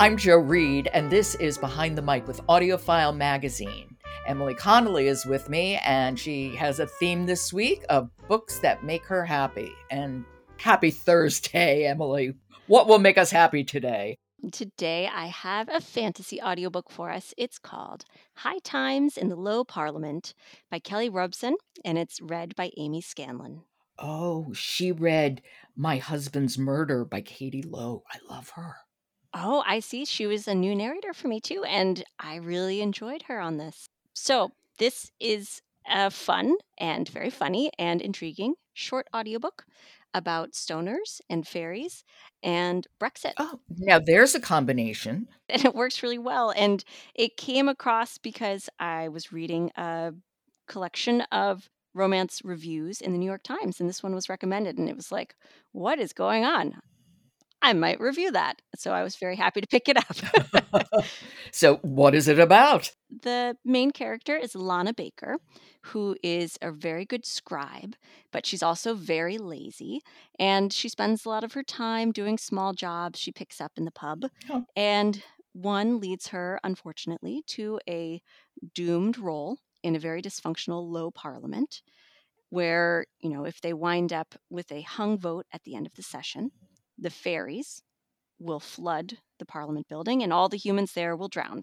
I'm Jo Reed, and this is Behind the Mic with AudioFile Magazine. Emily Connolly is with me, and she has a theme this week of books that make her happy. And happy Thursday, Emily. What will make us happy today? Today, I have a fantasy audiobook for us. It's called High Times in the Low Parliament by Kelly Robson, and it's read by Amy Scanlon. Oh, she read My Husband's Murder by Katie Lowe. I love her. Oh, I see. She was a new narrator for me too, and I really enjoyed her on this. So, this is a fun and very funny and intriguing short audiobook about stoners and fairies and Brexit. Oh, now there's a combination. And it works really well. And it came across because I was reading a collection of romance reviews in the New York Times, and this one was recommended. And it was like, what is going on? I might review that. So I was very happy to pick it up. so, what is it about? The main character is Lana Baker, who is a very good scribe, but she's also very lazy. And she spends a lot of her time doing small jobs she picks up in the pub. Oh. And one leads her, unfortunately, to a doomed role in a very dysfunctional low parliament where, you know, if they wind up with a hung vote at the end of the session, the fairies will flood the Parliament building, and all the humans there will drown.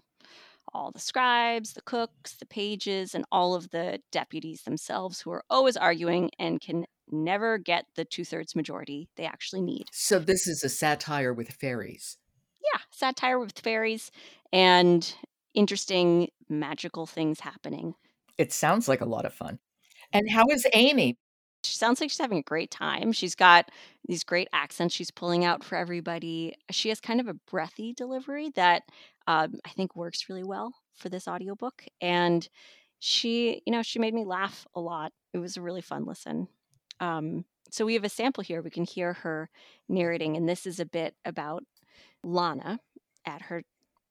All the scribes, the cooks, the pages, and all of the deputies themselves who are always arguing and can never get the two thirds majority they actually need. So, this is a satire with fairies. Yeah, satire with fairies and interesting magical things happening. It sounds like a lot of fun. And mm-hmm. how is Amy? She sounds like she's having a great time. She's got these great accents she's pulling out for everybody. She has kind of a breathy delivery that um, I think works really well for this audiobook. And she, you know, she made me laugh a lot. It was a really fun listen. Um, so we have a sample here. We can hear her narrating, and this is a bit about Lana at her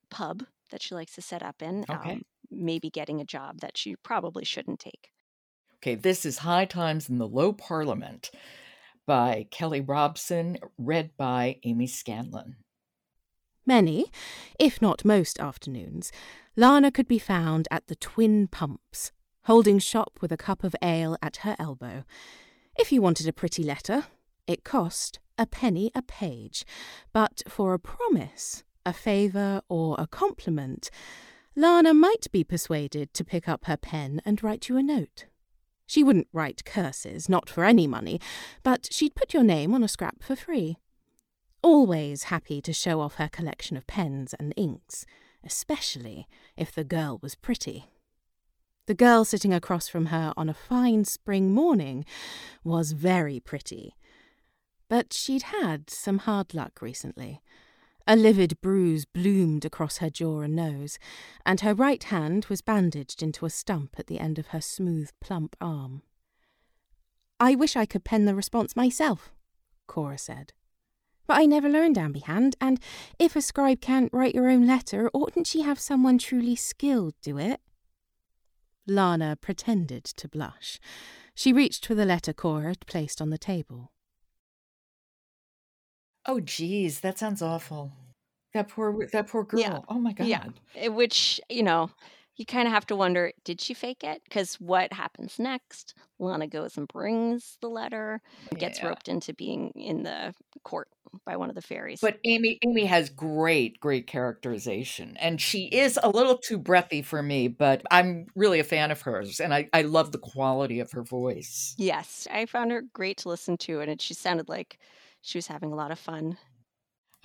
pub that she likes to set up in. Okay. Um, maybe getting a job that she probably shouldn't take. Okay, this is High Times in the Low Parliament by Kelly Robson, read by Amy Scanlon. Many, if not most afternoons, Lana could be found at the Twin Pumps, holding shop with a cup of ale at her elbow. If you wanted a pretty letter, it cost a penny a page, but for a promise, a favour, or a compliment, Lana might be persuaded to pick up her pen and write you a note. She wouldn't write curses, not for any money, but she'd put your name on a scrap for free. Always happy to show off her collection of pens and inks, especially if the girl was pretty. The girl sitting across from her on a fine spring morning was very pretty. But she'd had some hard luck recently. A livid bruise bloomed across her jaw and nose, and her right hand was bandaged into a stump at the end of her smooth, plump arm. I wish I could pen the response myself, Cora said. But I never learned ambihand, and if a scribe can't write your own letter, oughtn't she have someone truly skilled do it? Lana pretended to blush. She reached for the letter Cora had placed on the table. Oh, geez, that sounds awful. That poor that poor girl. Yeah. Oh my god. Yeah. Which, you know, you kind of have to wonder did she fake it? Because what happens next? Lana goes and brings the letter, gets Yeah. roped into being in the court by one of the fairies. But Amy Amy has great great characterization and she is a little too breathy for me, but I'm really a fan of hers and I I love the quality of her voice. yes, I found her great to listen to, and it, she sounded like she was having a lot of fun.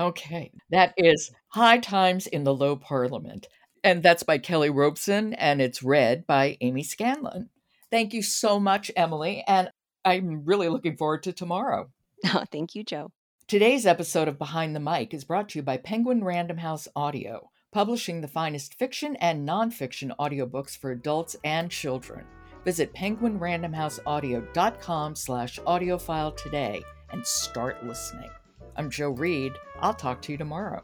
Okay. That is High Times in the Low Parliament. And that's by Kelly Robson and it's read by Amy Scanlon. Thank you so much, Emily, and I'm really looking forward to tomorrow. Oh, thank you, Jo. Today's episode of Behind the Mic is brought to you by Penguin Random House Audio, publishing the finest fiction and nonfiction audiobooks for adults and children. Visit penguinrandomhouseaudio.com slash audiophile today and start listening. I'm Jo Reed. I'll talk to you tomorrow.